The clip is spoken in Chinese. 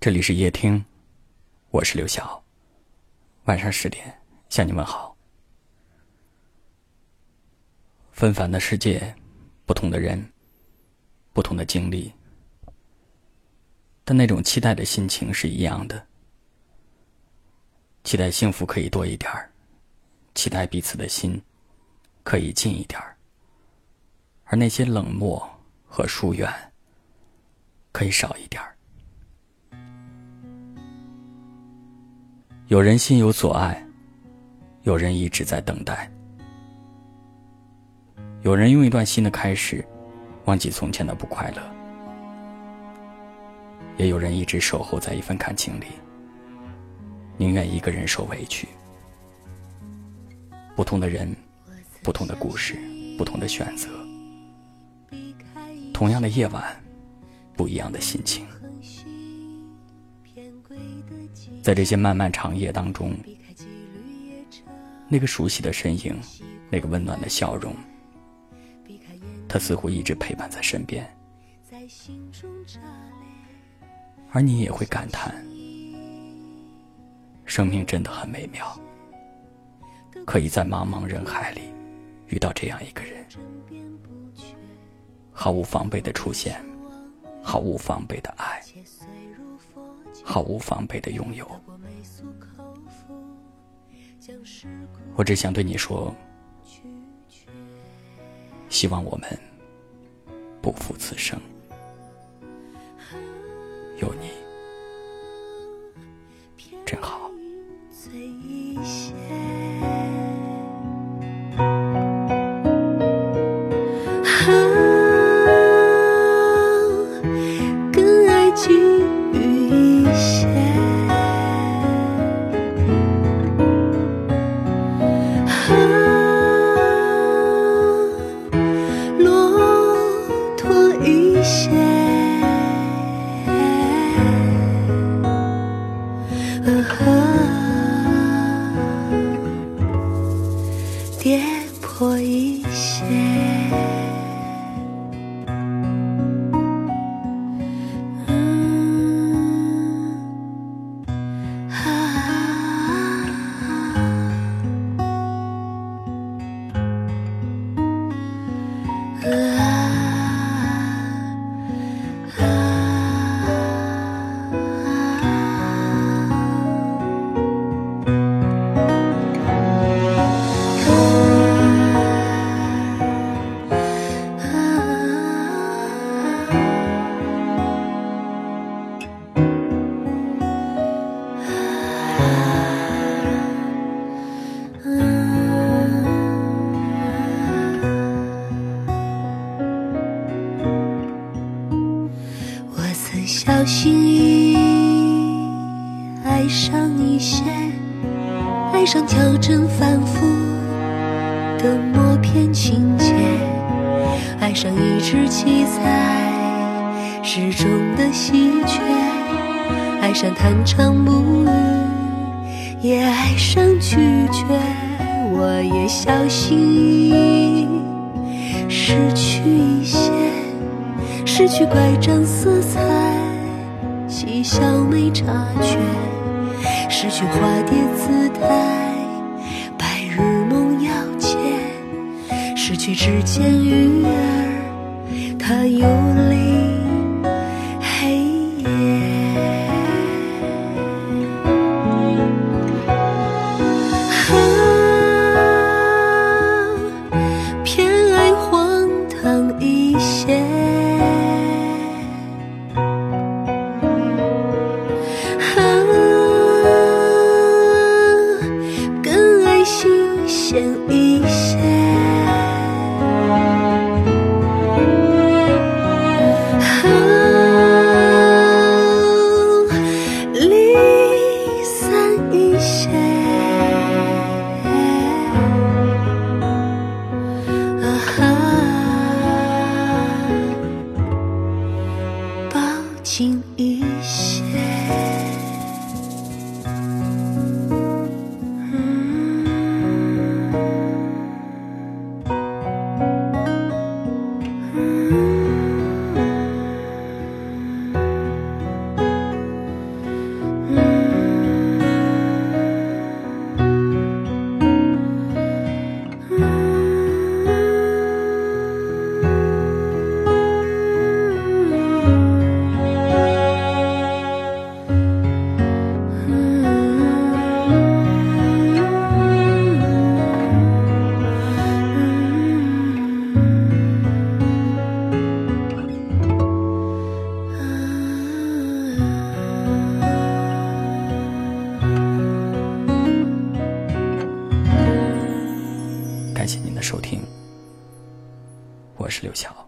这里是夜听，我是刘晓。晚上十点向你问好。纷繁的世界，不同的人，不同的经历，但那种期待的心情是一样的。期待幸福可以多一点儿，期待彼此的心可以近一点儿，而那些冷漠和疏远可以少一点儿。有人心有所爱，有人一直在等待，有人用一段新的开始，忘记从前的不快乐，也有人一直守候在一份感情里，宁愿一个人受委屈。不同的人，不同的故事，不同的选择，同样的夜晚，不一样的心情。在这些漫漫长夜当中，那个熟悉的身影，那个温暖的笑容，他似乎一直陪伴在身边，而你也会感叹，生命真的很美妙，可以在茫茫人海里遇到这样一个人，毫无防备的出现，毫无防备的爱。毫无防备的拥有，我只想对你说，希望我们不负此生，有你真好。一些，跌破一些。心翼翼爱上一些，爱上调整反复的默片情节，爱上一只栖在诗中的喜鹊，爱上弹唱母语，也爱上拒绝。我也小心翼翼失去一些，失去乖张色彩。嬉笑没察觉，失去化蝶姿态，白日梦要见，失去指尖鱼儿，它游感谢您的收听，我是刘晓。